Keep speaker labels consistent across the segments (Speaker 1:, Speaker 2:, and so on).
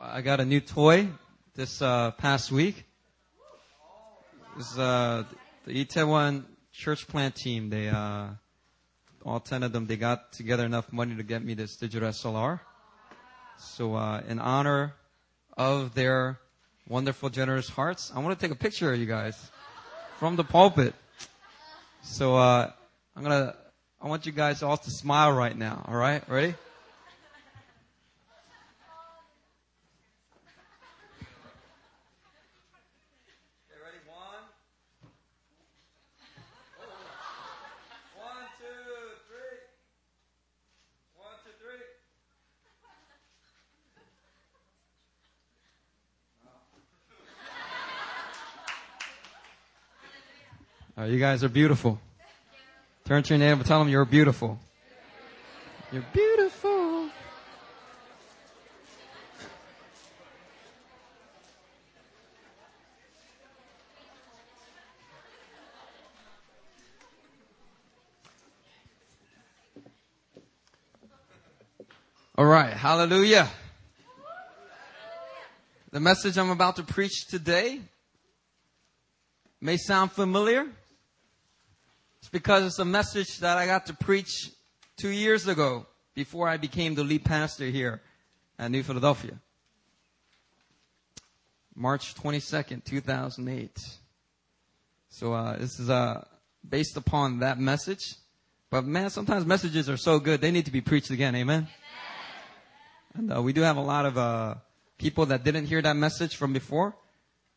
Speaker 1: I got a new toy this uh, past week. Is uh, the Itaewon church plant team. They uh, all ten of them they got together enough money to get me this digital SLR. So uh, in honor of their wonderful, generous hearts, I want to take a picture of you guys from the pulpit. So uh, I'm gonna. I want you guys all to smile right now. All right, ready? Okay, ready? One. One, two, three. One, two, three. All right, you guys are beautiful. Turn to your neighbor, tell them you're beautiful. You're beautiful. All right, hallelujah. The message I'm about to preach today may sound familiar. It's because it's a message that I got to preach two years ago before I became the lead pastor here at New Philadelphia. March 22nd, 2008. So, uh, this is, uh, based upon that message. But man, sometimes messages are so good, they need to be preached again. Amen. And, uh, we do have a lot of, uh, people that didn't hear that message from before.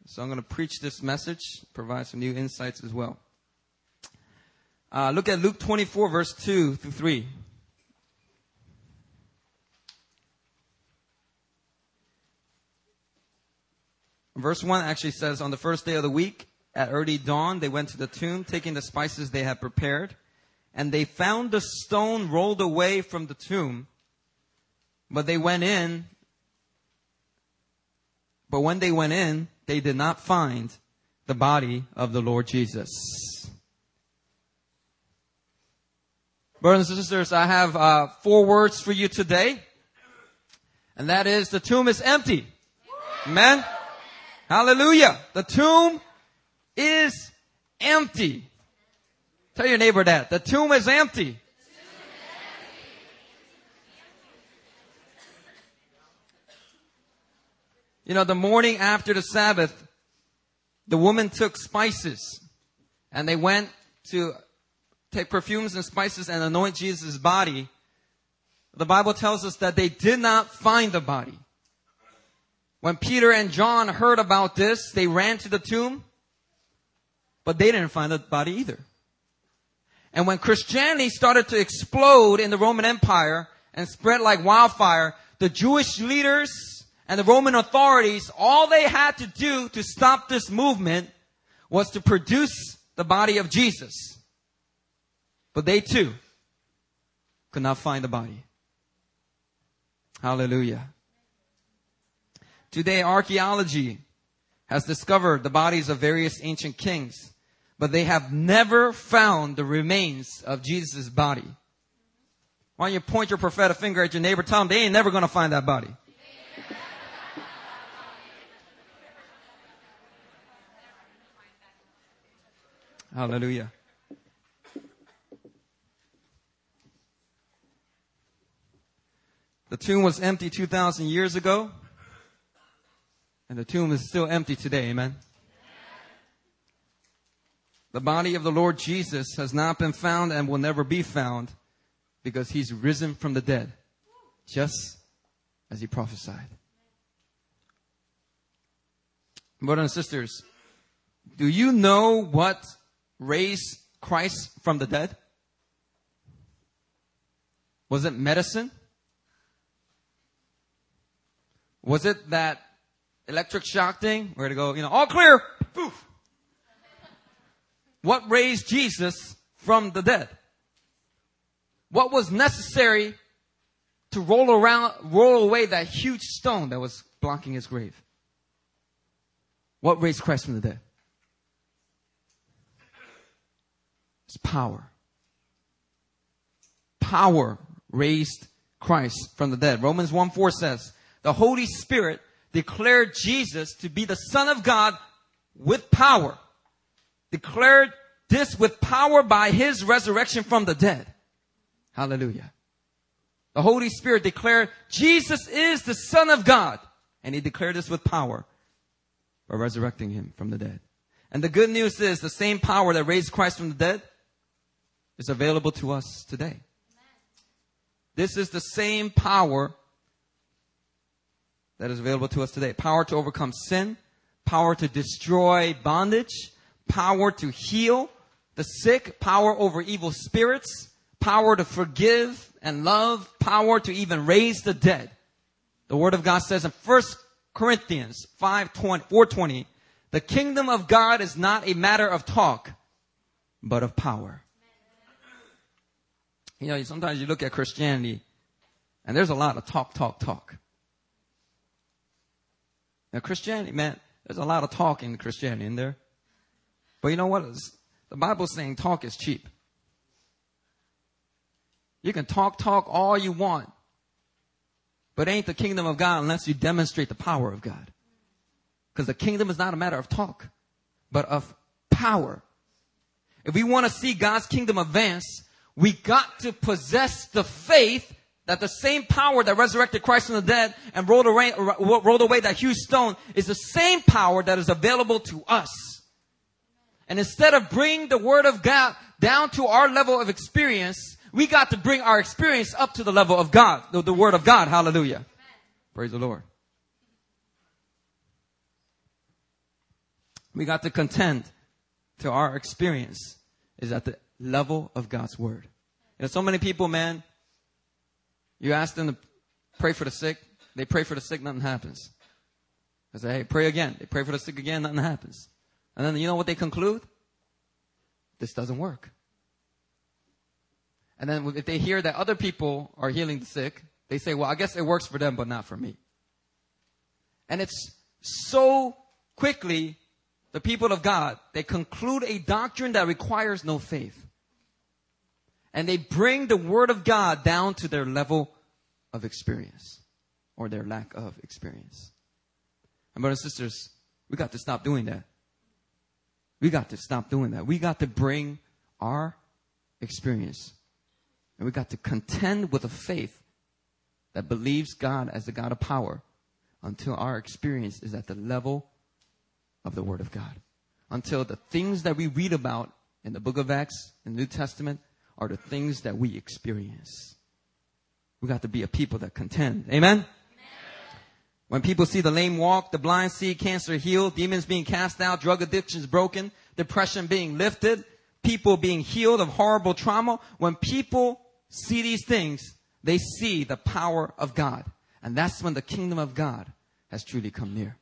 Speaker 1: So I'm going to preach this message, provide some new insights as well. Uh, look at Luke 24, verse 2 through 3. Verse 1 actually says, On the first day of the week, at early dawn, they went to the tomb, taking the spices they had prepared, and they found the stone rolled away from the tomb. But they went in, but when they went in, they did not find the body of the Lord Jesus. Brothers and sisters, I have uh, four words for you today. And that is the tomb is empty. Amen. Hallelujah. The tomb is empty. Tell your neighbor that. The tomb is empty. You know, the morning after the Sabbath, the woman took spices and they went to take perfumes and spices and anoint Jesus' body. The Bible tells us that they did not find the body. When Peter and John heard about this, they ran to the tomb, but they didn't find the body either. And when Christianity started to explode in the Roman Empire and spread like wildfire, the Jewish leaders and the Roman authorities, all they had to do to stop this movement was to produce the body of Jesus. But they too could not find the body. Hallelujah. Today archaeology has discovered the bodies of various ancient kings, but they have never found the remains of Jesus' body. Why don't you point your prophetic finger at your neighbor, tell them they ain't never gonna find that body. Hallelujah. The tomb was empty 2,000 years ago, and the tomb is still empty today. Amen. The body of the Lord Jesus has not been found and will never be found because he's risen from the dead, just as he prophesied. Brothers and sisters, do you know what raised Christ from the dead? Was it medicine? Was it that electric shock thing? We're going to go, you know, all clear. Poof. What raised Jesus from the dead? What was necessary to roll around, roll away that huge stone that was blocking his grave? What raised Christ from the dead? It's power. Power raised Christ from the dead. Romans 1 4 says, the Holy Spirit declared Jesus to be the Son of God with power. Declared this with power by his resurrection from the dead. Hallelujah. The Holy Spirit declared Jesus is the Son of God. And he declared this with power by resurrecting him from the dead. And the good news is the same power that raised Christ from the dead is available to us today. This is the same power that is available to us today. Power to overcome sin, power to destroy bondage, power to heal the sick, power over evil spirits, power to forgive and love, power to even raise the dead. The word of God says in 1 Corinthians 5, 420, the kingdom of God is not a matter of talk, but of power. You know, sometimes you look at Christianity and there's a lot of talk, talk, talk. Now Christianity, man, there's a lot of talk in Christianity in there. But you know what? The Bible's saying talk is cheap. You can talk, talk all you want. But ain't the kingdom of God unless you demonstrate the power of God. Because the kingdom is not a matter of talk, but of power. If we want to see God's kingdom advance, we got to possess the faith that the same power that resurrected Christ from the dead and rolled away, rolled away that huge stone is the same power that is available to us. And instead of bringing the word of God down to our level of experience, we got to bring our experience up to the level of God, the, the word of God. Hallelujah. Amen. Praise the Lord. We got to contend to our experience is at the level of God's word. And so many people, man, you ask them to pray for the sick, they pray for the sick, nothing happens. I say, hey, pray again. They pray for the sick again, nothing happens. And then you know what they conclude? This doesn't work. And then if they hear that other people are healing the sick, they say, well, I guess it works for them, but not for me. And it's so quickly, the people of God, they conclude a doctrine that requires no faith. And they bring the word of God down to their level of experience or their lack of experience. And brothers and sisters, we got to stop doing that. We got to stop doing that. We got to bring our experience and we got to contend with a faith that believes God as the God of power until our experience is at the level of the Word of God. Until the things that we read about in the book of Acts, in the New Testament, are the things that we experience. We got to be a people that contend. Amen? Amen? When people see the lame walk, the blind see, cancer healed, demons being cast out, drug addictions broken, depression being lifted, people being healed of horrible trauma, when people see these things, they see the power of God. And that's when the kingdom of God has truly come near.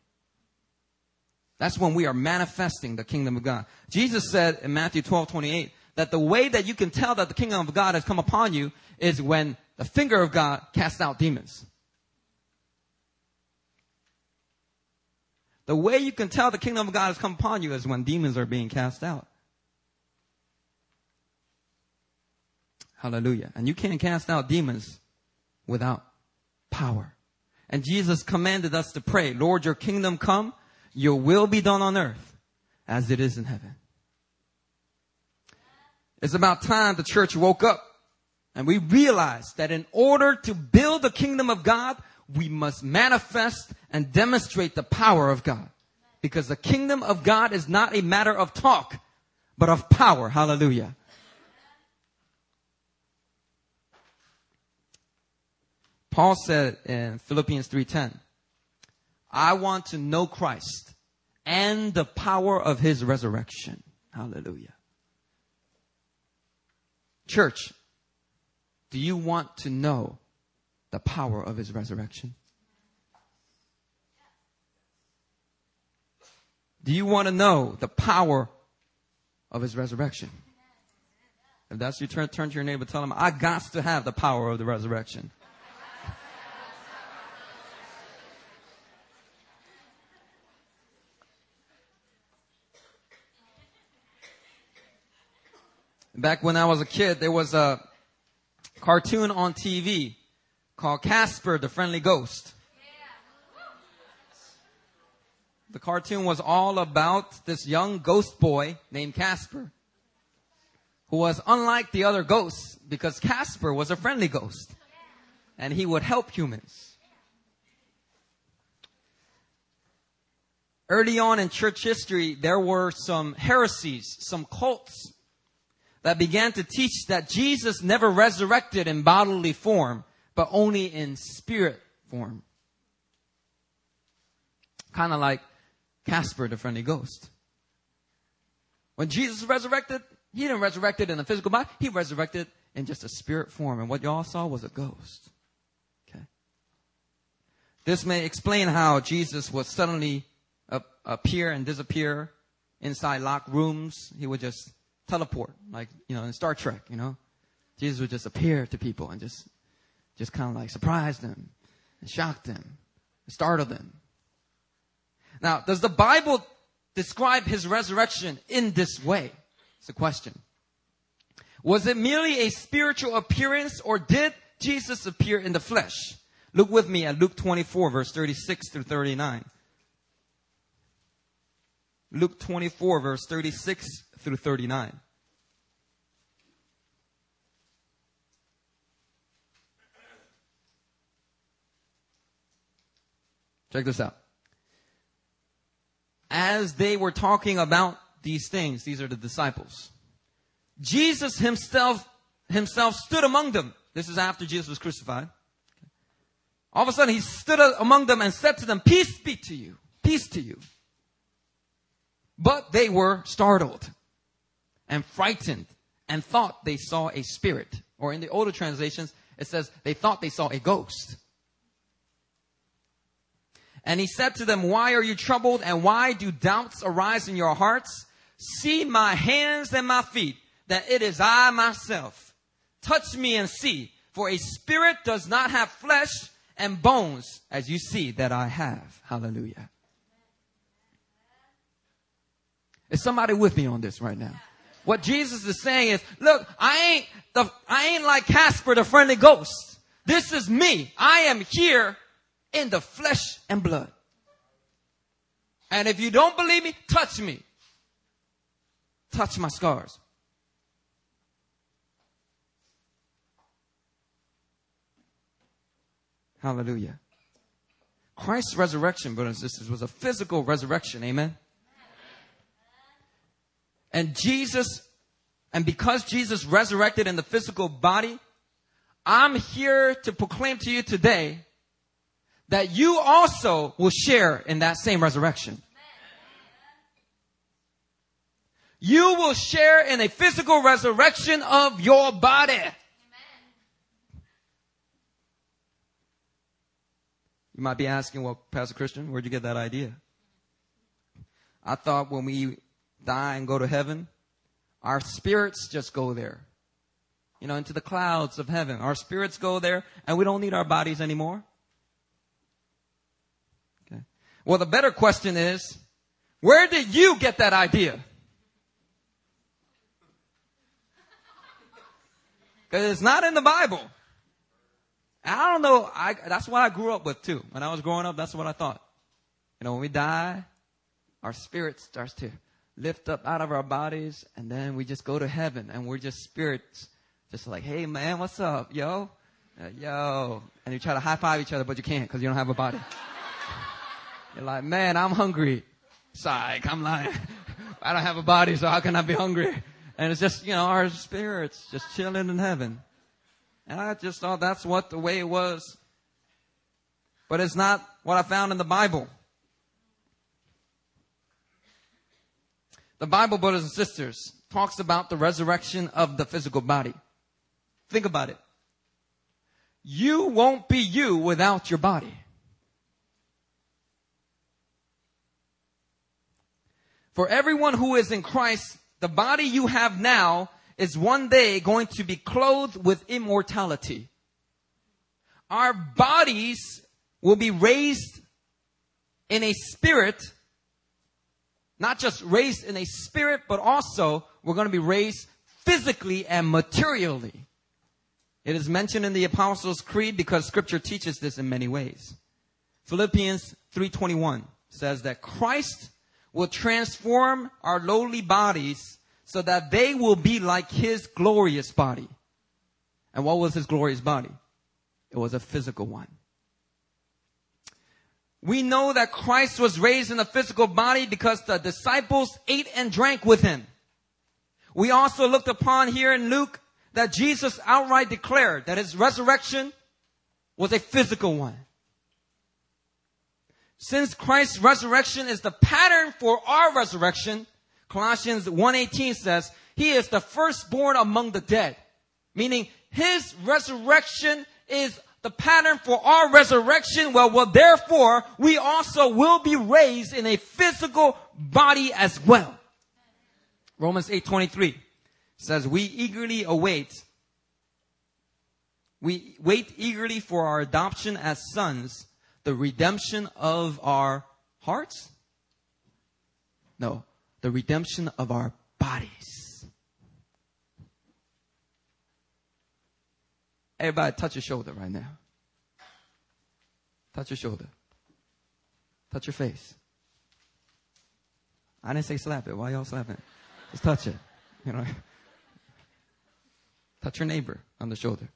Speaker 1: That's when we are manifesting the kingdom of God. Jesus said in Matthew 12, 28, that the way that you can tell that the kingdom of God has come upon you is when the finger of God casts out demons. The way you can tell the kingdom of God has come upon you is when demons are being cast out. Hallelujah. And you can't cast out demons without power. And Jesus commanded us to pray, Lord, your kingdom come, your will be done on earth as it is in heaven. It's about time the church woke up and we realized that in order to build the kingdom of God, we must manifest and demonstrate the power of God. Because the kingdom of God is not a matter of talk, but of power. Hallelujah. Paul said in Philippians 3:10, I want to know Christ and the power of his resurrection. Hallelujah. Church, do you want to know the power of his resurrection? Do you want to know the power of his resurrection? If that's you, turn, turn to your neighbor, tell him, I got to have the power of the resurrection. Back when I was a kid, there was a cartoon on TV called Casper the Friendly Ghost. The cartoon was all about this young ghost boy named Casper, who was unlike the other ghosts because Casper was a friendly ghost and he would help humans. Early on in church history, there were some heresies, some cults that began to teach that Jesus never resurrected in bodily form, but only in spirit form. Kind of like Casper, the friendly ghost. When Jesus resurrected, he didn't resurrect it in a physical body. He resurrected in just a spirit form. And what y'all saw was a ghost. Okay. This may explain how Jesus would suddenly appear and disappear inside locked rooms. He would just teleport, like, you know, in Star Trek, you know. Jesus would just appear to people and just, just kind of like surprise them and shock them and startle them. Now, does the Bible describe his resurrection in this way? It's a question. Was it merely a spiritual appearance or did Jesus appear in the flesh? Look with me at Luke 24 verse 36 through 39. Luke 24 verse 36 through 39. Check this out. As they were talking about these things, these are the disciples. Jesus himself, himself stood among them. This is after Jesus was crucified. All of a sudden he stood among them and said to them, peace be to you. Peace to you. But they were startled and frightened and thought they saw a spirit. Or in the older translations, it says they thought they saw a ghost. And he said to them, why are you troubled and why do doubts arise in your hearts? See my hands and my feet that it is I myself. Touch me and see, for a spirit does not have flesh and bones as you see that I have. Hallelujah. Is somebody with me on this right now? What Jesus is saying is, look, I ain't the, I ain't like Casper the friendly ghost. This is me. I am here in the flesh and blood. And if you don't believe me, touch me. Touch my scars. Hallelujah. Christ's resurrection, brothers and sisters, was a physical resurrection. Amen. And Jesus, and because Jesus resurrected in the physical body, I'm here to proclaim to you today that you also will share in that same resurrection. You will share in a physical resurrection of your body. You might be asking, well, Pastor Christian, where'd you get that idea? I thought when we die and go to heaven, our spirits just go there. You know, into the clouds of heaven. Our spirits go there and we don't need our bodies anymore. Okay. Well, the better question is, where did you get that idea? Because it's not in the Bible. I don't know. I, that's what I grew up with too. When I was growing up, that's what I thought. You know, when we die, our spirit starts to lift up out of our bodies and then we just go to heaven and we're just spirits. Just like, hey man, what's up? Yo? Uh, yo. And you try to high five each other, but you can't because you don't have a body. You're like, man, I'm hungry. Psych, I'm like, I don't have a body, so how can I be hungry? And it's just, you know, our spirits just chilling in heaven. And I just thought that's what the way it was. But it's not what I found in the Bible. The Bible, brothers and sisters, talks about the resurrection of the physical body. Think about it. You won't be you without your body. For everyone who is in Christ, the body you have now is one day going to be clothed with immortality. Our bodies will be raised in a spirit, not just raised in a spirit, but also we're going to be raised physically and materially. It is mentioned in the Apostles' Creed because scripture teaches this in many ways. Philippians 3.21. says that Christ will transform our lowly bodies so that they will be like his glorious body. And what was his glorious body? It was a physical one. We know that Christ was raised in a physical body because the disciples ate and drank with him. We also looked upon here in Luke that Jesus outright declared that his resurrection was a physical one. Since Christ's resurrection is the pattern for our resurrection, Colossians 1.18 says, He is the firstborn among the dead. Meaning His resurrection is the pattern for our resurrection. Well, well, therefore, we also will be raised in a physical body as well. Romans 8.23 says, We eagerly await we wait eagerly for our adoption as sons, the redemption of our hearts? No, the redemption of our bodies. Everybody touch your shoulder right now. Touch your shoulder. Touch your face. I didn't say slap it. Why y'all slapping? Just touch it. You know. Touch your neighbor on the shoulder.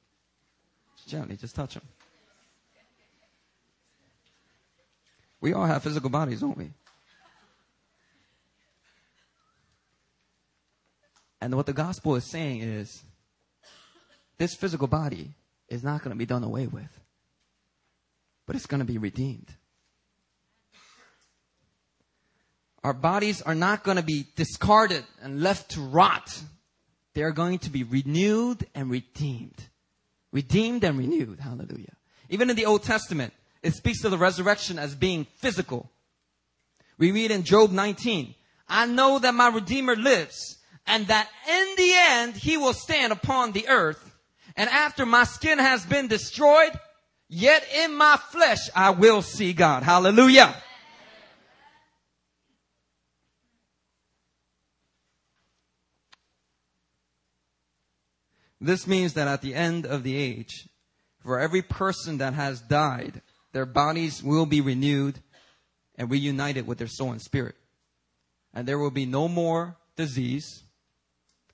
Speaker 1: Just gently, just touch him. We all have physical bodies, don't we? And what the gospel is saying is this physical body is not going to be done away with, but it's going to be redeemed. Our bodies are not going to be discarded and left to rot. They are going to be renewed and redeemed. Redeemed and renewed. Hallelujah. Even in the Old Testament, it speaks of the resurrection as being physical. We read in Job 19, I know that my Redeemer lives and that in the end he will stand upon the earth. And after my skin has been destroyed, yet in my flesh I will see God. Hallelujah. This means that at the end of the age, for every person that has died, their bodies will be renewed and reunited with their soul and spirit. And there will be no more disease,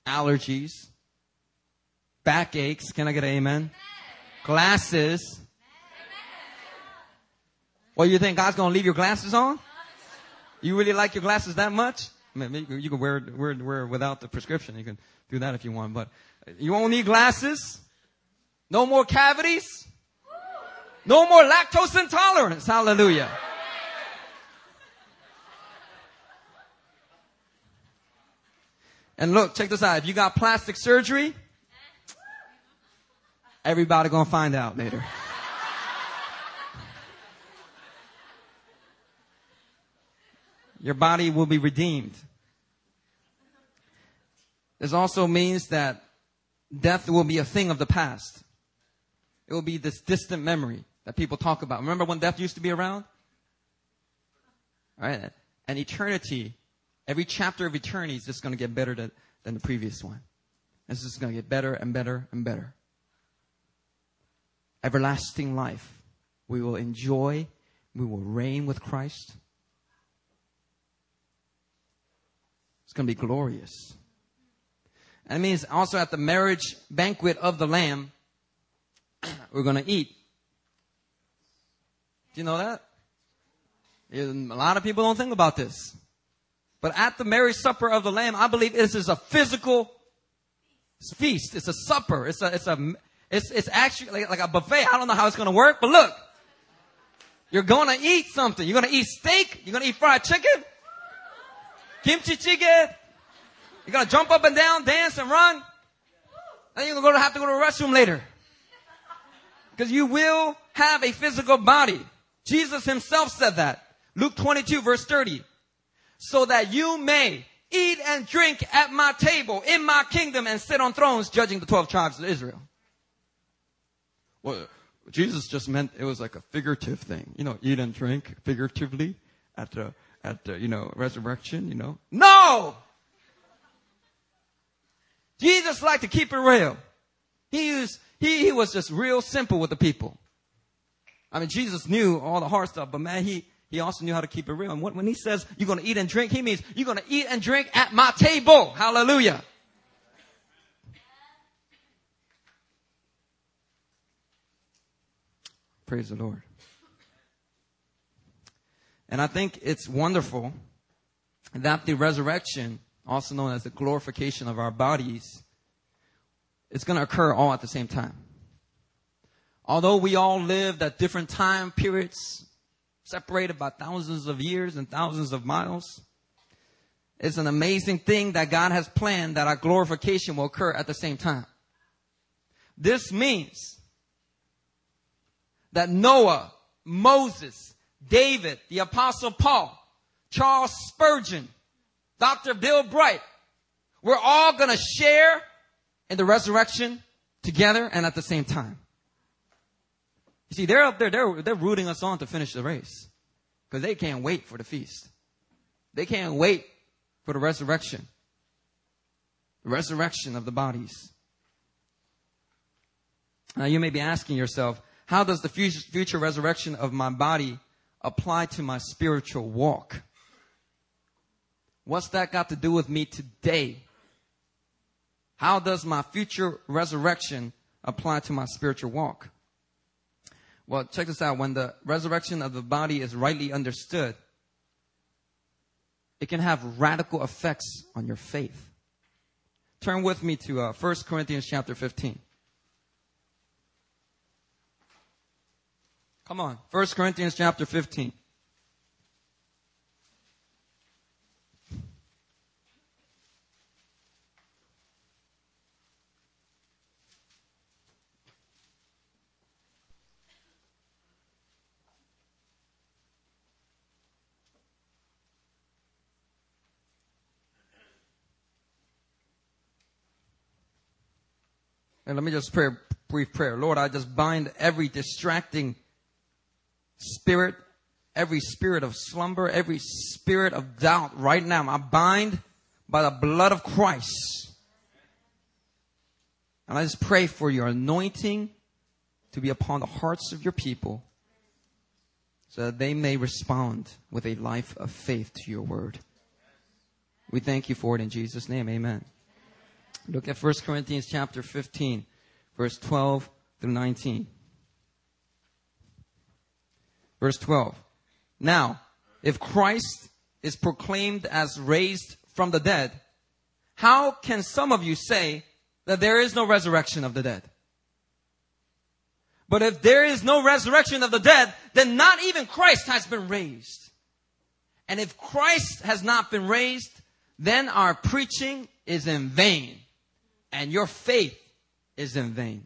Speaker 1: allergies, backaches. Can I get an amen? Glasses. What do you think? God's going to leave your glasses on? You really like your glasses that much? You can wear, wear, wear without the prescription. You can do that if you want, but you won't need glasses. No more cavities. No more lactose intolerance. Hallelujah. And look, check this out. If you got plastic surgery, everybody gonna find out later. Your body will be redeemed. This also means that death will be a thing of the past. It will be this distant memory that people talk about. Remember when death used to be around? All right? And eternity, every chapter of eternity is just going to get better than, than the previous one. It's just going to get better and better and better. Everlasting life. We will enjoy. We will reign with Christ. It's going to be glorious. That means also at the marriage banquet of the Lamb, we're going to eat. Do you know that? A lot of people don't think about this. But at the marriage supper of the Lamb, I believe this is a physical feast. It's a supper. It's a, it's a, it's, it's actually like, like a buffet. I don't know how it's going to work, but look. You're going to eat something. You're going to eat steak. You're going to eat fried chicken. Kimchi chicken. You're going to jump up and down, dance and run. And you're going to have to go to the restroom later. Because you will have a physical body. Jesus himself said that. Luke 22 verse 30. So that you may eat and drink at my table in my kingdom and sit on thrones judging the 12 tribes of Israel. Well, Jesus just meant it was like a figurative thing. You know, eat and drink figuratively at the, at the, you know, resurrection, you know. No! Jesus liked to keep it real. He was, he, he was just real simple with the people. I mean, Jesus knew all the hard stuff, but man, he, he also knew how to keep it real. And when he says you're going to eat and drink, he means you're going to eat and drink at my table. Hallelujah. Praise the Lord. And I think it's wonderful that the resurrection, also known as the glorification of our bodies, is going to occur all at the same time. Although we all lived at different time periods, separated by thousands of years and thousands of miles, it's an amazing thing that God has planned that our glorification will occur at the same time. This means that Noah, Moses, David, the apostle Paul, Charles Spurgeon, Dr. Bill Bright, we're all going to share in the resurrection together and at the same time. You see, they're up there, they're, they're rooting us on to finish the race because they can't wait for the feast. They can't wait for the resurrection. The resurrection of the bodies. Now you may be asking yourself, how does the future, resurrection of my body apply to my spiritual walk? What's that got to do with me today? How does my future resurrection apply to my spiritual walk? Well, check this out. When the resurrection of the body is rightly understood, it can have radical effects on your faith. Turn with me to uh, 1 Corinthians chapter 15. Come on. 1 Corinthians chapter 15. And let me just pray a brief prayer. Lord, I just bind every distracting spirit, every spirit of slumber, every spirit of doubt right now. I bind by the blood of Christ. And I just pray for your anointing to be upon the hearts of your people so that they may respond with a life of faith to your word. We thank you for it in Jesus' name. Amen. Look at 1 Corinthians chapter 15, verse 12 through 19. Verse 12. Now, if Christ is proclaimed as raised from the dead, how can some of you say that there is no resurrection of the dead? But if there is no resurrection of the dead, then not even Christ has been raised. And if Christ has not been raised, then our preaching is in vain and your faith is in vain.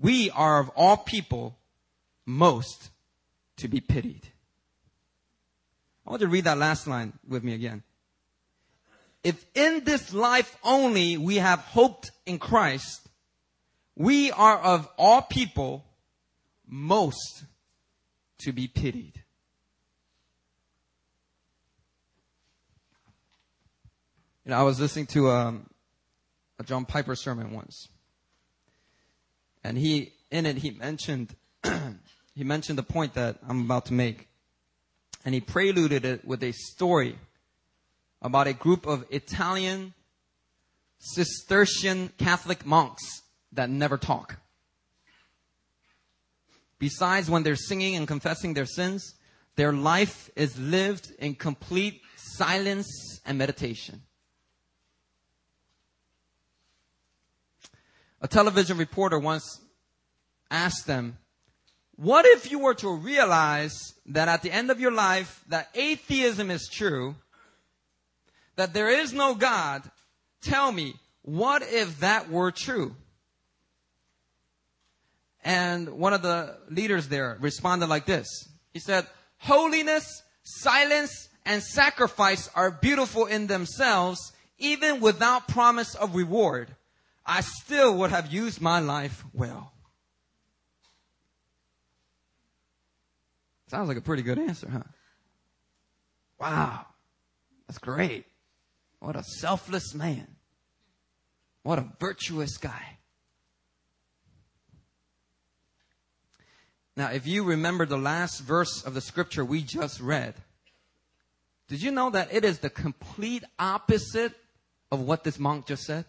Speaker 1: We are of all people most to be pitied. I want to read that last line with me again. If in this life only we have hoped in Christ, we are of all people most to be pitied. You know, I was listening to um, a John Piper sermon once, and he in it he mentioned he mentioned the point that I'm about to make, and he preluded it with a story about a group of Italian Cistercian Catholic monks that never talk. Besides, when they're singing and confessing their sins, their life is lived in complete silence and meditation. A television reporter once asked them, what if you were to realize that at the end of your life that atheism is true, that there is no God? Tell me, what if that were true? And one of the leaders there responded like this. He said, holiness, silence, and sacrifice are beautiful in themselves, even without promise of reward. I still would have used my life well. Sounds like a pretty good answer, huh? Wow. That's great. What a selfless man. What a virtuous guy. Now, if you remember the last verse of the scripture we just read, did you know that it is the complete opposite of what this monk just said?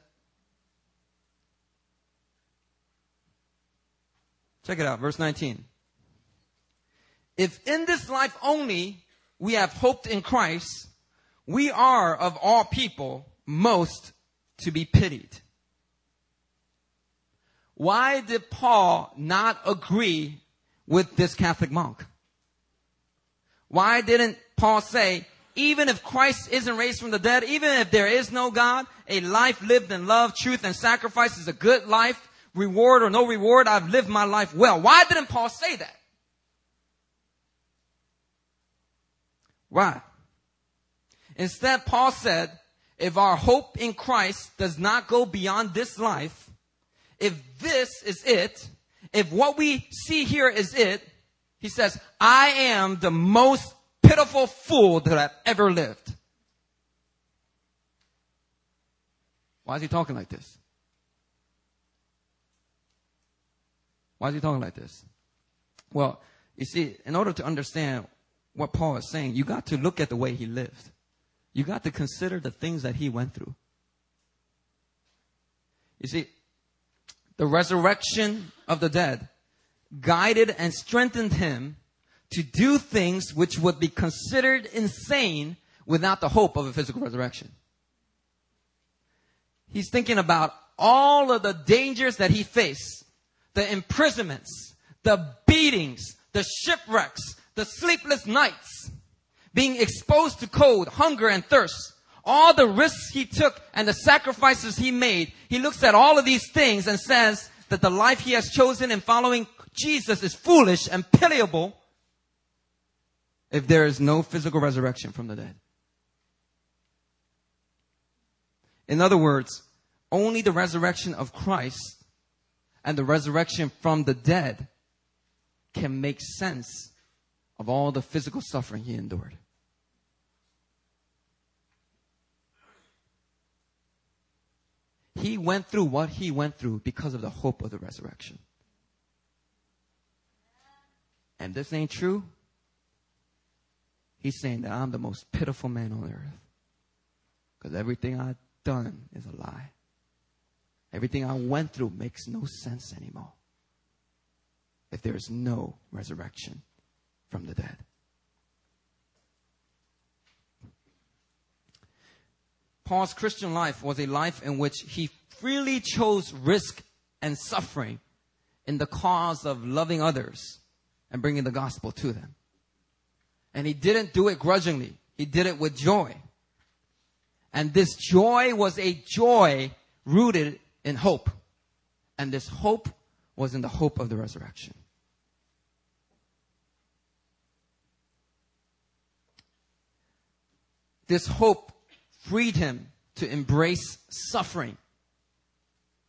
Speaker 1: Check it out, verse 19. If in this life only we have hoped in Christ, we are of all people most to be pitied. Why did Paul not agree with this Catholic monk? Why didn't Paul say, even if Christ isn't raised from the dead, even if there is no God, a life lived in love, truth, and sacrifice is a good life, reward or no reward, I've lived my life well. Why didn't Paul say that? Why? Instead, Paul said, if our hope in Christ does not go beyond this life, if this is it, if what we see here is it, he says, I am the most pitiful fool that I've ever lived. Why is he talking like this? Why is he talking like this? Well, you see, in order to understand what Paul is saying, you got to look at the way he lived. You got to consider the things that he went through. You see, the resurrection of the dead guided and strengthened him to do things which would be considered insane without the hope of a physical resurrection. He's thinking about all of the dangers that he faced, the imprisonments, the beatings, the shipwrecks, the sleepless nights, being exposed to cold, hunger, and thirst, all the risks he took and the sacrifices he made, he looks at all of these things and says that the life he has chosen in following Jesus is foolish and pitiable if there is no physical resurrection from the dead. In other words, only the resurrection of Christ and the resurrection from the dead can make sense of all the physical suffering he endured. He went through what he went through because of the hope of the resurrection. And this ain't true. He's saying that I'm the most pitiful man on earth. Because everything I've done is a lie. Everything I went through makes no sense anymore. If there is no resurrection from the dead. Paul's Christian life was a life in which he freely chose risk and suffering in the cause of loving others and bringing the gospel to them. And he didn't do it grudgingly. He did it with joy. And this joy was a joy rooted in hope. And this hope was in the hope of the resurrection. This hope freed him to embrace suffering.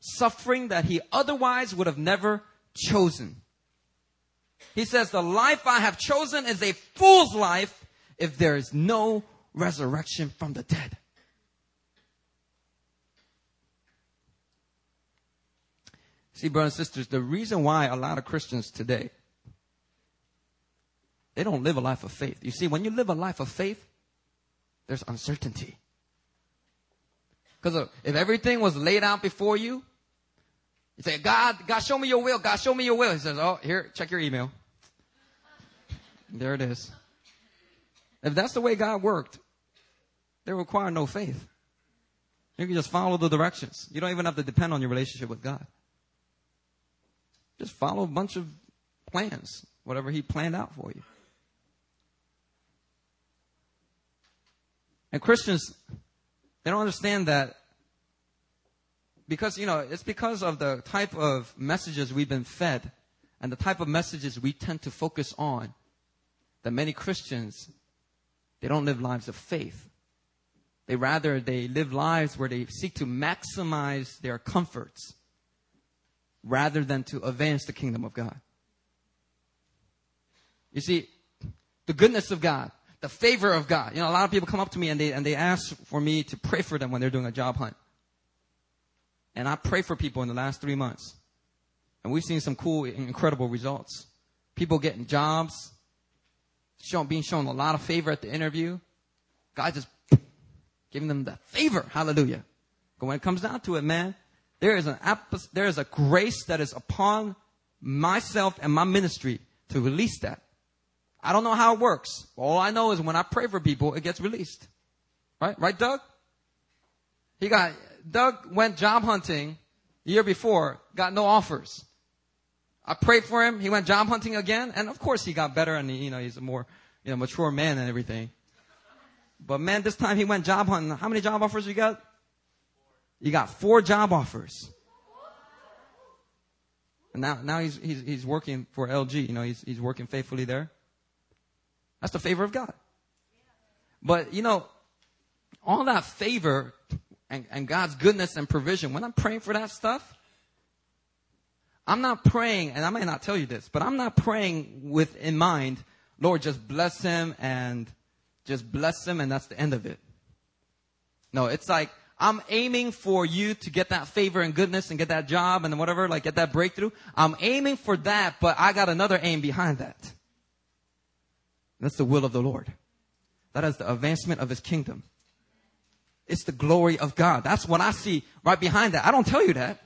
Speaker 1: Suffering that he otherwise would have never chosen. He says, the life I have chosen is a fool's life if there is no resurrection from the dead. See, brothers and sisters, the reason why a lot of Christians today, they don't live a life of faith. You see, when you live a life of faith, there's uncertainty. Because uh, if everything was laid out before you, you say, God, God, show me your will. God, show me your will. He says, oh, here, check your email. There it is. If that's the way God worked, they require no faith. You can just follow the directions. You don't even have to depend on your relationship with God. Just follow a bunch of plans, whatever He planned out for you. And Christians, they don't understand that because, you know, it's because of the type of messages we've been fed and the type of messages we tend to focus on that many Christians, they don't live lives of faith. They rather, they live lives where they seek to maximize their comforts rather than to advance the kingdom of God. You see, the goodness of God, the favor of God. You know, a lot of people come up to me and they, and they ask for me to pray for them when they're doing a job hunt. And I pray for people in the last three months. And we've seen some cool, incredible results. People getting jobs, being shown a lot of favor at the interview. God just giving them the favor. Hallelujah. But when it comes down to it, man, there is an there is a grace that is upon myself and my ministry to release that. I don't know how it works. All I know is when I pray for people, it gets released. Right? Right, Doug? He got, Doug went job hunting the year before, got no offers. I prayed for him. He went job hunting again, and of course he got better, and he, you know he's a more you know mature man and everything. But man, this time he went job hunting. How many job offers you got? You got four job offers. And now, now he's, he's, he's working for LG. You know, he's, he's working faithfully there. That's the favor of God. But, you know, all that favor and, and God's goodness and provision, when I'm praying for that stuff, I'm not praying, and I may not tell you this, but I'm not praying with in mind, Lord, just bless him and just bless him and that's the end of it. No, it's like, I'm aiming for you to get that favor and goodness and get that job and whatever, like get that breakthrough. I'm aiming for that, but I got another aim behind that. That's the will of the Lord. That is the advancement of his kingdom. It's the glory of God. That's what I see right behind that. I don't tell you that.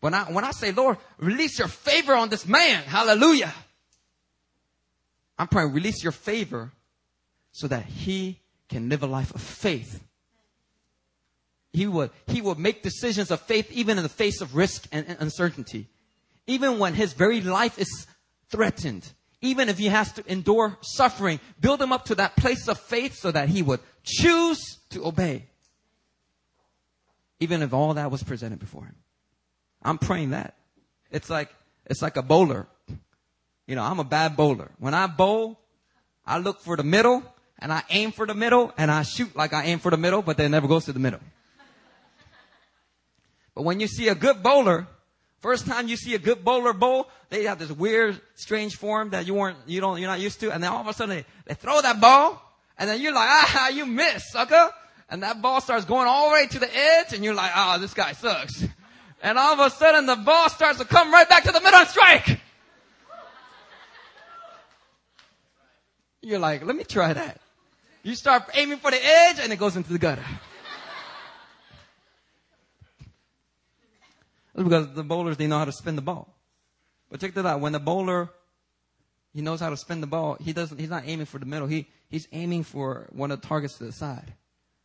Speaker 1: When I, when I say, Lord, release your favor on this man, hallelujah. I'm praying, release your favor so that he can live a life of faith. He would, he would make decisions of faith even in the face of risk and, uncertainty. Even when his very life is threatened. Even if he has to endure suffering, build him up to that place of faith so that he would choose to obey. Even if all that was presented before him. I'm praying that. It's like, it's like a bowler. You know, I'm a bad bowler. When I bowl, I look for the middle and I aim for the middle and I shoot like I aim for the middle, but then it never goes to the middle. But when you see a good bowler, First time you see a good bowler bowl, they have this weird, strange form that you weren't, you don't, you're not used to. And then all of a sudden they, they throw that ball and then you're like, ah, you missed, sucker. And that ball starts going all the way to the edge and you're like, ah, oh, this guy sucks. And all of a sudden the ball starts to come right back to the middle and strike. You're like, let me try that. You start aiming for the edge and it goes into the gutter. Because the bowlers, they know how to spin the ball. But check that out. When the bowler, he knows how to spin the ball, he doesn't, he's not aiming for the middle. He, he's aiming for one of the targets to the side.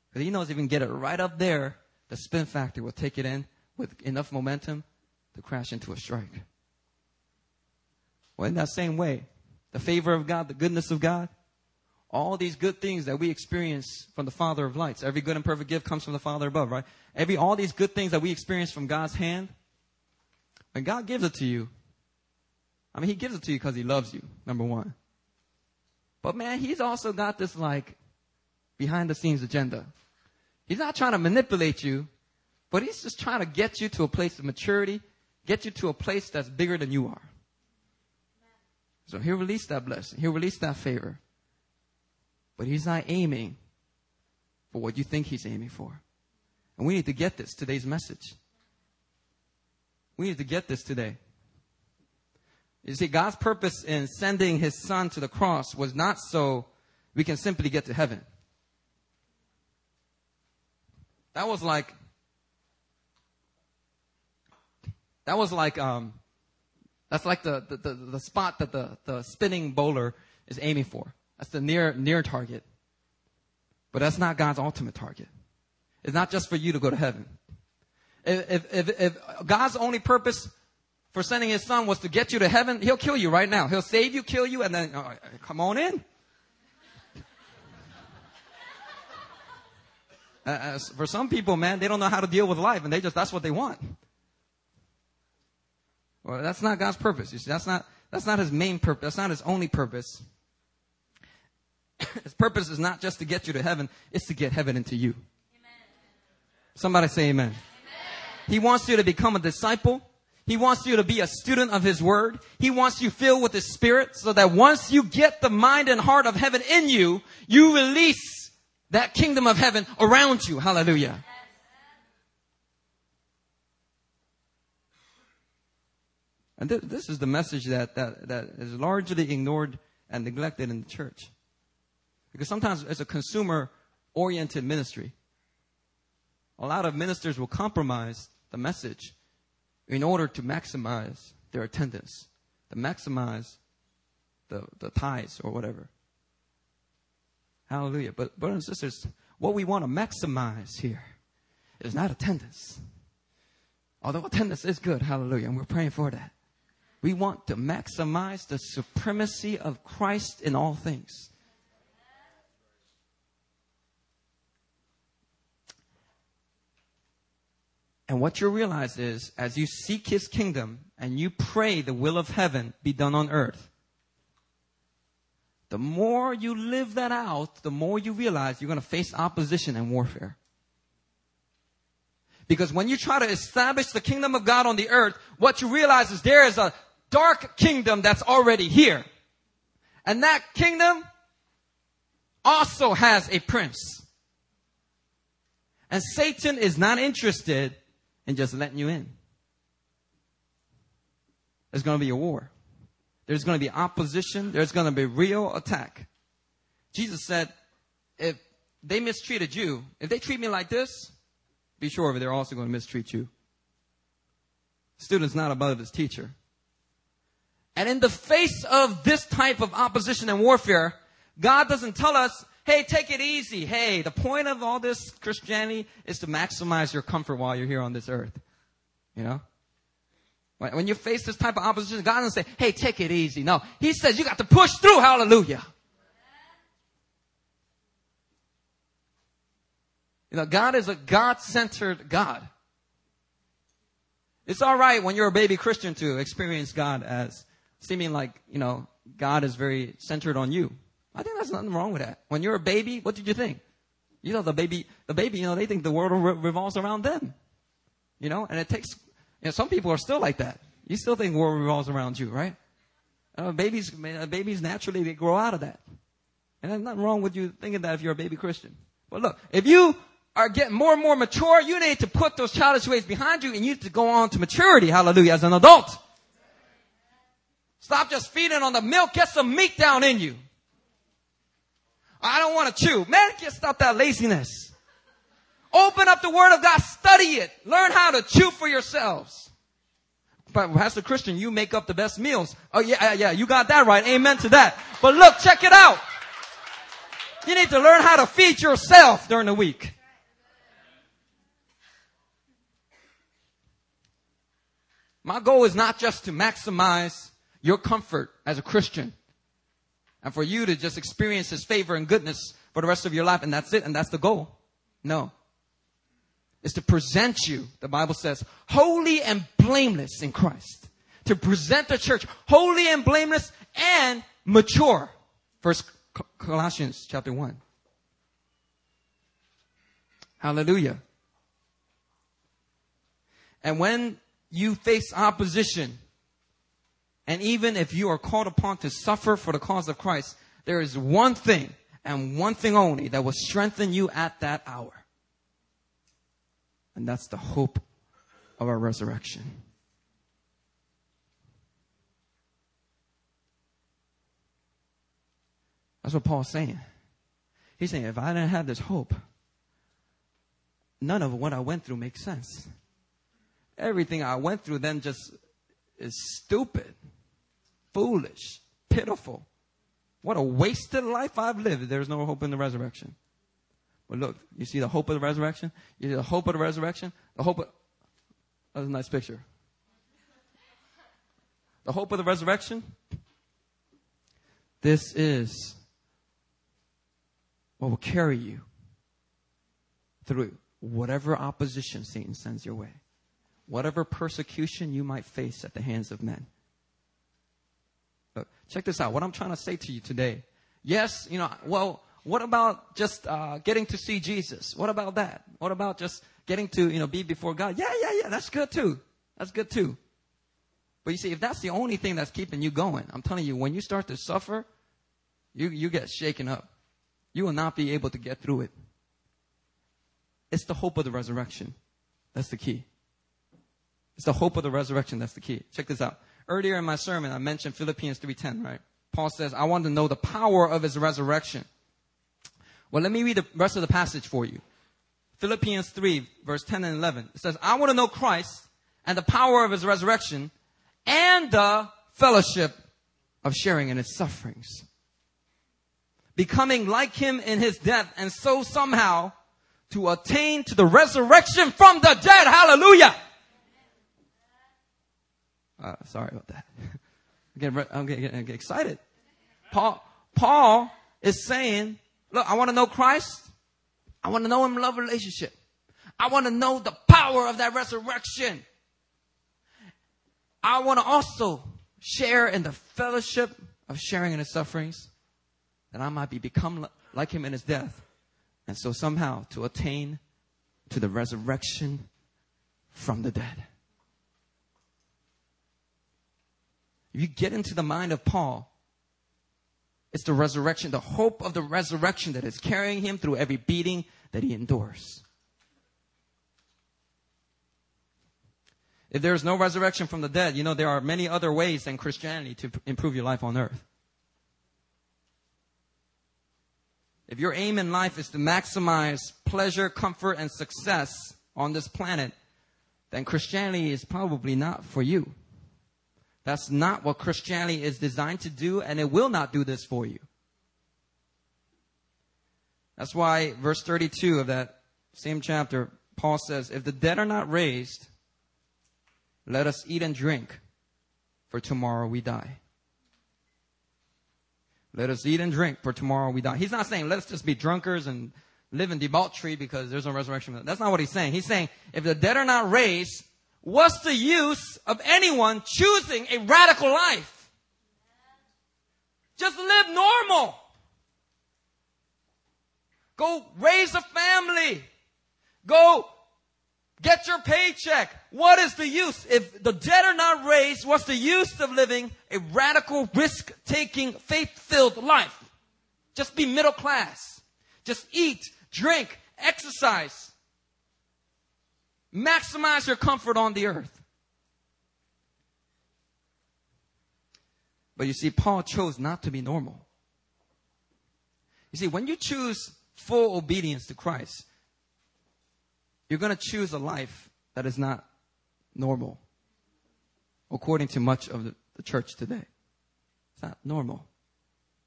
Speaker 1: Because he knows if he can get it right up there, the spin factor will take it in with enough momentum to crash into a strike. Well, in that same way, the favor of God, the goodness of God, all these good things that we experience from the Father of lights. Every good and perfect gift comes from the Father above, right? Every, all these good things that we experience from God's hand, when God gives it to you, I mean, He gives it to you because He loves you, number one. But man, He's also got this like behind the scenes agenda. He's not trying to manipulate you, but He's just trying to get you to a place of maturity, get you to a place that's bigger than you are. So He'll release that blessing. He'll release that favor. But He's not aiming for what you think He's aiming for. And we need to get this, today's message. We need to get this today. You see, God's purpose in sending his son to the cross was not so we can simply get to heaven. That was like, that was like, um, that's like the, the, the, the spot that the, the spinning bowler is aiming for. That's the near, near target. But that's not God's ultimate target. It's not just for you to go to heaven. If, if, if God's only purpose for sending his son was to get you to heaven, he'll kill you right now. He'll save you, kill you, and then uh, come on in. Uh, for some people, man, they don't know how to deal with life, and they just that's what they want. Well, that's not God's purpose. You see, that's not that's not his main purpose. That's not his only purpose. His purpose is not just to get you to heaven, it's to get heaven into you. Somebody say amen. He wants you to become a disciple. He wants you to be a student of His Word. He wants you filled with His Spirit so that once you get the mind and heart of heaven in you, you release that kingdom of heaven around you. Hallelujah. And th- this is the message that, that, that is largely ignored and neglected in the church. Because sometimes it's a consumer oriented ministry. A lot of ministers will compromise the message in order to maximize their attendance, to maximize the, the tithes or whatever. Hallelujah. But brothers and sisters, what we want to maximize here is not attendance. Although attendance is good, hallelujah, and we're praying for that. We want to maximize the supremacy of Christ in all things. And what you realize is, as you seek His kingdom and you pray the will of heaven be done on earth, the more you live that out, the more you realize you're going to face opposition and warfare. Because when you try to establish the kingdom of God on the earth, what you realize is there is a dark kingdom that's already here. And that kingdom also has a prince. And Satan is not interested in just letting you in. There's going to be a war. There's going to be opposition. There's going to be real attack. Jesus said, if they mistreated you, if they treat me like this, be sure they're also going to mistreat you. Student's not above his teacher. And in the face of this type of opposition and warfare, God doesn't tell us, hey, take it easy. Hey, the point of all this Christianity is to maximize your comfort while you're here on this earth. You know? When you face this type of opposition, God doesn't say, hey, take it easy. No. He says you got to push through. Hallelujah. You know, God is a God-centered God. It's alright when you're a baby Christian to experience God as seeming like, you know, God is very centered on you. I think there's nothing wrong with that. When you're a baby, what did you think? You know, the baby, the baby, you know, they think the world revolves around them. You know, and it takes, you know, some people are still like that. You still think the world revolves around you, right? Uh, babies, uh, babies naturally, they grow out of that. And there's nothing wrong with you thinking that if you're a baby Christian. But look, if you are getting more and more mature, you need to put those childish ways behind you and you need to go on to maturity, hallelujah, as an adult. Stop just feeding on the milk. Get some meat down in you. I don't want to chew. Man, get stop that laziness. Open up the Word of God. Study it. Learn how to chew for yourselves. But Pastor Christian, you make up the best meals. Oh yeah, yeah, you got that right. Amen to that. But look, check it out. You need to learn how to feed yourself during the week. My goal is not just to maximize your comfort as a Christian and for you to just experience His favor and goodness for the rest of your life and that's it and that's the goal. No. It's to present you, the Bible says, holy and blameless in Christ. To present the church holy and blameless and mature. First Colossians chapter 1. Hallelujah. And when you face opposition, and even if you are called upon to suffer for the cause of Christ, there is one thing and one thing only that will strengthen you at that hour. And that's the hope of our resurrection. That's what Paul's saying. He's saying, if I didn't have this hope, none of what I went through makes sense. Everything I went through then just is stupid foolish, pitiful. What a wasted life I've lived. There's no hope in the resurrection. But look, you see the hope of the resurrection? You see the hope of the resurrection? The hope of, that's a nice picture. The hope of the resurrection? This is what will carry you through whatever opposition Satan sends your way, whatever persecution you might face at the hands of men. Check this out. What I'm trying to say to you today Yes, you know, well, what about just uh, getting to see Jesus? What about that? What about just getting to, you know, be before God? Yeah, yeah, yeah, that's good too. That's good too. But you see, if that's the only thing that's keeping you going, I'm telling you, when you start to suffer, you, you get shaken up. You will not be able to get through it. It's the hope of the resurrection. That's the key. It's the hope of the resurrection. That's the key. Check this out. Earlier in my sermon, I mentioned Philippians 3.10, right? Paul says, I want to know the power of his resurrection. Well, let me read the rest of the passage for you. Philippians 3, verse 10 and 11. It says, I want to know Christ and the power of his resurrection and the fellowship of sharing in his sufferings. Becoming like him in his death and so somehow to attain to the resurrection from the dead. Hallelujah. Uh, sorry about that. I'm getting, I'm getting, I'm getting excited. Paul, Paul is saying, look, I want to know Christ. I want to know him love relationship. I want to know the power of that resurrection. I want to also share in the fellowship of sharing in his sufferings that I might be become like him in his death. And so somehow to attain to the resurrection from the dead. If you get into the mind of Paul, it's the resurrection, the hope of the resurrection that is carrying him through every beating that he endures. If there is no resurrection from the dead, you know, there are many other ways than Christianity to improve your life on earth. If your aim in life is to maximize pleasure, comfort, and success on this planet, then Christianity is probably not for you. That's not what Christianity is designed to do, and it will not do this for you. That's why verse 32 of that same chapter, Paul says, If the dead are not raised, let us eat and drink, for tomorrow we die. Let us eat and drink, for tomorrow we die. He's not saying let us just be drunkards and live in debauchery because there's no resurrection. That's not what he's saying. He's saying if the dead are not raised, what's the use of anyone choosing a radical life? Just live normal. Go raise a family. Go get your paycheck. What is the use? If the dead are not raised, what's the use of living a radical, risk taking, faith filled life? Just be middle class. Just eat, drink, exercise. Maximize your comfort on the earth. But you see, Paul chose not to be normal. You see, when you choose full obedience to Christ, you're going to choose a life that is not normal, according to much of the, church today. It's not normal.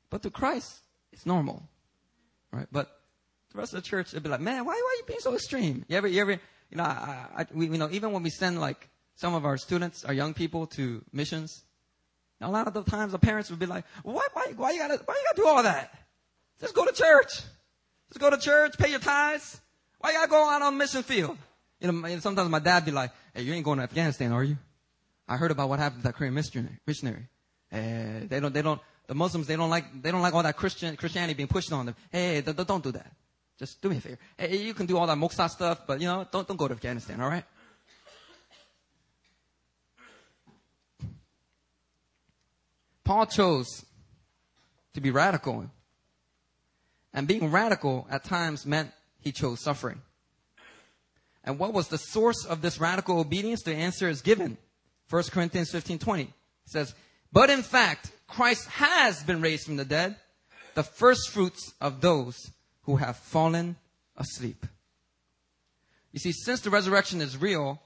Speaker 1: But to Christ, it's normal. Right? But the rest of the church, they'll be like, man, why, why are you being so extreme? You ever, you ever, you know, I, I, we, you know, even when we send like some of our students, our young people to missions, a lot of the times the parents would be like, why, why, why you gotta, why you gotta do all that? Just go to church. Just go to church, pay your tithes. Why you gotta go out on the mission field? You know, sometimes my dad be like, hey, you ain't going to Afghanistan, are you? I heard about what happened to that Korean missionary. Uh, they don't, they don't, the Muslims, they don't like, they don't like all that Christian, Christianity being pushed on them. Hey, don't do that. Just do me a favor. Hey, you can do all that Moksa stuff, but you know, don't, don't go to Afghanistan, alright? Paul chose to be radical. And being radical at times meant he chose suffering. And what was the source of this radical obedience? The answer is given. 1 Corinthians 15 20 it says, But in fact, Christ has been raised from the dead, the first fruits of those who have fallen asleep. You see, since the resurrection is real,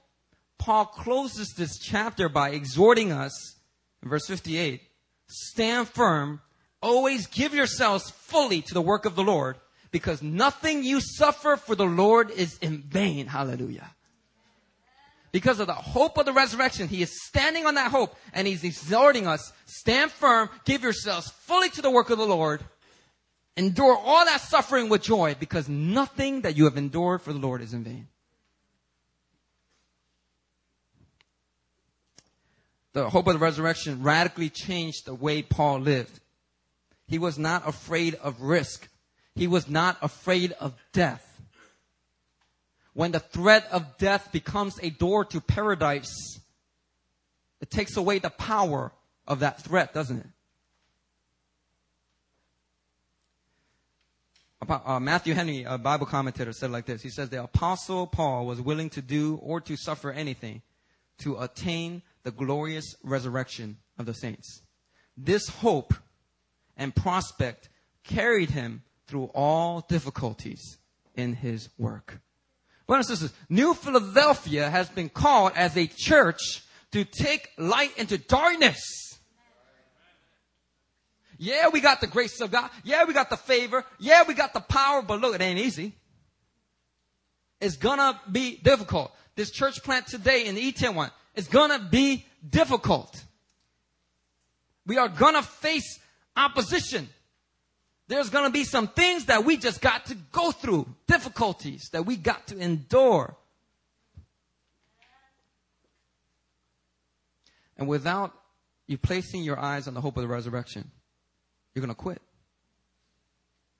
Speaker 1: Paul closes this chapter by exhorting us, in verse 58, stand firm, always give yourselves fully to the work of the Lord, because nothing you suffer for the Lord is in vain. Hallelujah. Because of the hope of the resurrection, he is standing on that hope and he's exhorting us, stand firm, give yourselves fully to the work of the Lord, endure all that suffering with joy because nothing that you have endured for the Lord is in vain. The hope of the resurrection radically changed the way Paul lived. He was not afraid of risk. He was not afraid of death. When the threat of death becomes a door to paradise, it takes away the power of that threat, doesn't it? Uh, Matthew Henry, a Bible commentator, said like this. He says, the apostle Paul was willing to do or to suffer anything to attain the glorious resurrection of the saints. This hope and prospect carried him through all difficulties in his work. Brothers and sisters, New Philadelphia has been called as a church to take light into darkness. Yeah, we got the grace of God. Yeah, we got the favor. Yeah, we got the power, but look, it ain't easy. It's gonna be difficult. This church plant today in the Itaewon is gonna be difficult. We are gonna face opposition. There's to be some things that we just got to go through, difficulties that we got to endure. And without you placing your eyes on the hope of the resurrection, you're going to quit.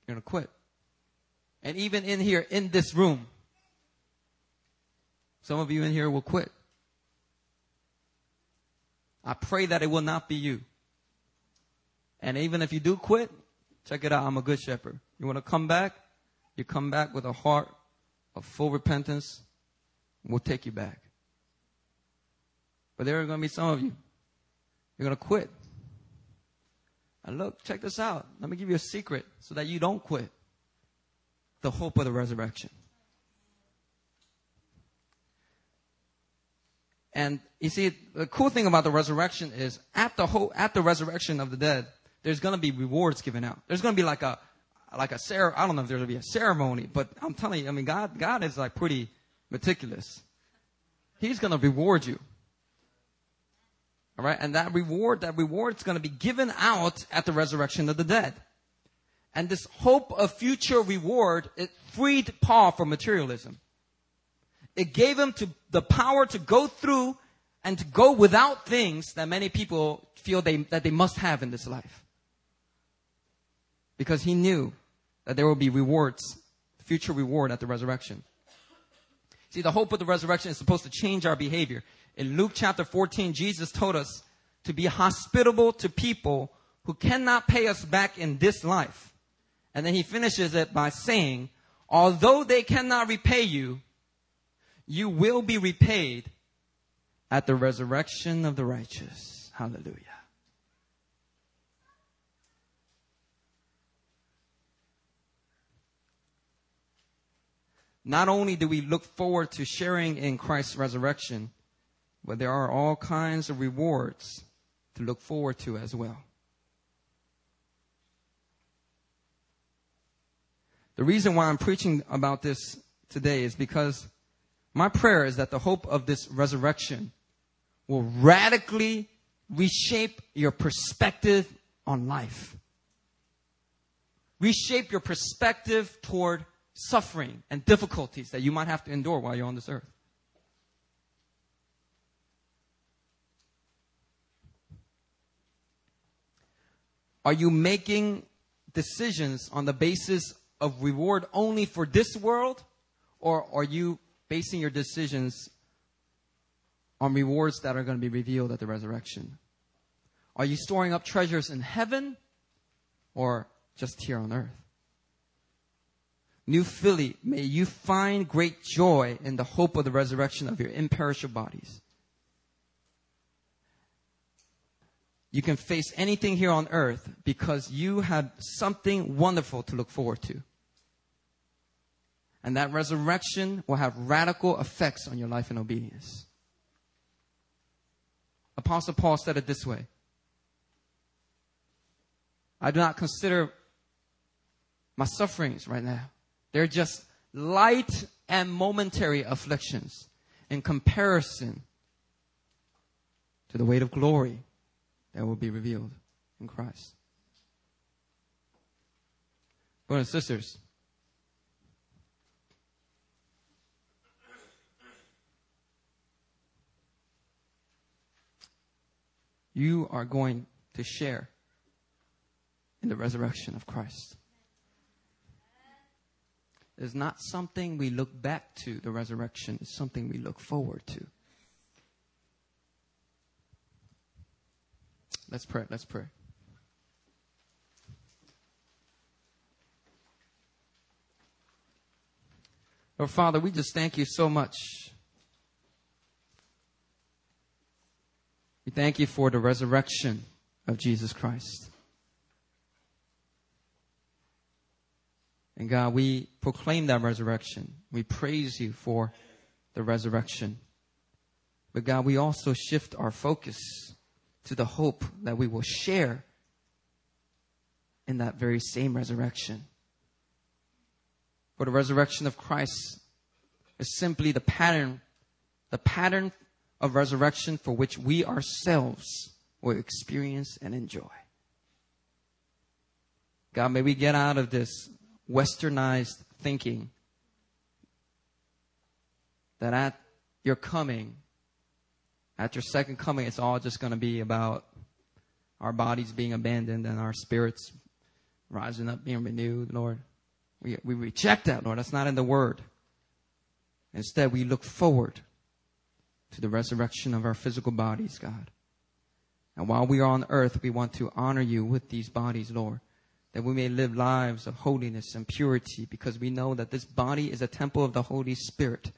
Speaker 1: You're going to quit. And even in here, in this room, some of you in here will quit. I pray that it will not be you. And even if you do quit, Check it out. I'm a good shepherd. You want to come back? You come back with a heart of full repentance. We'll take you back. But there are going to be some of you. You're going to quit. And look, check this out. Let me give you a secret so that you don't quit. The hope of the resurrection. And you see, the cool thing about the resurrection is at the whole, at the resurrection of the dead, there's going to be rewards given out. There's going to be like a, like a cer- I don't know if there's going to be a ceremony, but I'm telling you, I mean, God, God is like pretty meticulous. He's going to reward you. All right. And that reward, that reward is going to be given out at the resurrection of the dead. And this hope of future reward, it freed Paul from materialism. It gave him to the power to go through and to go without things that many people feel they, that they must have in this life because he knew that there will be rewards, future reward at the resurrection. See, the hope of the resurrection is supposed to change our behavior. In Luke chapter 14, Jesus told us to be hospitable to people who cannot pay us back in this life. And then he finishes it by saying, although they cannot repay you, you will be repaid at the resurrection of the righteous. Hallelujah. Not only do we look forward to sharing in Christ's resurrection, but there are all kinds of rewards to look forward to as well. The reason why I'm preaching about this today is because my prayer is that the hope of this resurrection will radically reshape your perspective on life. Reshape your perspective toward suffering and difficulties that you might have to endure while you're on this earth. Are you making decisions on the basis of reward only for this world? Or are you basing your decisions on rewards that are going to be revealed at the resurrection? Are you storing up treasures in heaven or just here on earth? New Philly, may you find great joy in the hope of the resurrection of your imperishable bodies. You can face anything here on earth because you have something wonderful to look forward to. And that resurrection will have radical effects on your life and obedience. Apostle Paul said it this way I do not consider my sufferings right now they're just light and momentary afflictions in comparison to the weight of glory that will be revealed in Christ. Brothers and sisters, you are going to share in the resurrection of Christ. It's not something we look back to, the resurrection. It's something we look forward to. Let's pray. Let's pray. Lord Father, we just thank you so much. We thank you for the resurrection of Jesus Christ. And God, we proclaim that resurrection. We praise you for the resurrection. But God, we also shift our focus to the hope that we will share in that very same resurrection. For the resurrection of Christ is simply the pattern, the pattern of resurrection for which we ourselves will experience and enjoy. God, may we get out of this westernized thinking that at your coming, at your second coming, it's all just going to be about our bodies being abandoned and our spirits rising up, being renewed, Lord. We, we reject that, Lord. That's not in the word. Instead, we look forward to the resurrection of our physical bodies, God. And while we are on earth, we want to honor you with these bodies, Lord that we may live lives of holiness and purity because we know that this body is a temple of the Holy Spirit.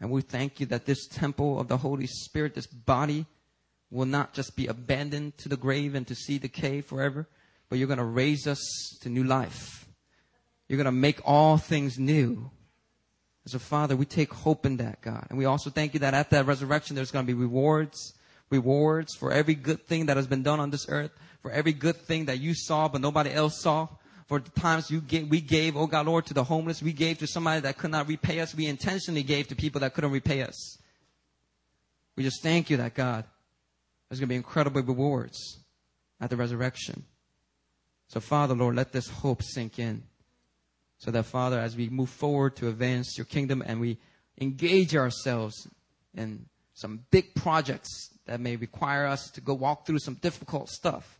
Speaker 1: And we thank you that this temple of the Holy Spirit, this body, will not just be abandoned to the grave and to see decay forever, but you're going to raise us to new life. You're going to make all things new. As a father, we take hope in that, God. And we also thank you that at that resurrection, there's going to be rewards, rewards for every good thing that has been done on this earth for every good thing that you saw but nobody else saw. For the times you gave, we gave, oh God, Lord, to the homeless. We gave to somebody that could not repay us. We intentionally gave to people that couldn't repay us. We just thank you that God, there's going to be incredible rewards at the resurrection. So Father, Lord, let this hope sink in. So that Father, as we move forward to advance your kingdom and we engage ourselves in some big projects that may require us to go walk through some difficult stuff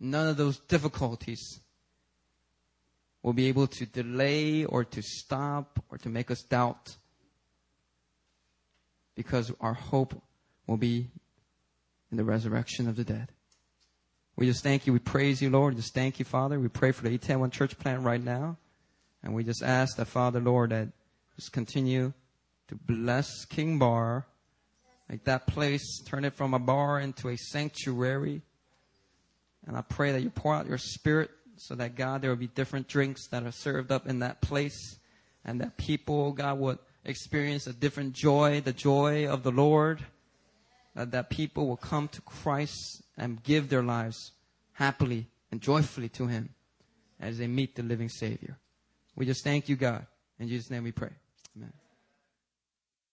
Speaker 1: none of those difficulties will be able to delay or to stop or to make us doubt because our hope will be in the resurrection of the dead. We just thank you. We praise you, Lord. Just thank you, Father. We pray for the Itaewon church plant right now. And we just ask that, Father, Lord, that just continue to bless King Bar. Make that place, turn it from a bar into a sanctuary and I pray that you pour out your spirit so that, God, there will be different drinks that are served up in that place and that people, oh God, would experience a different joy, the joy of the Lord. That, that people will come to Christ and give their lives happily and joyfully to Him as they meet the living Savior. We just thank you, God. In Jesus' name we pray.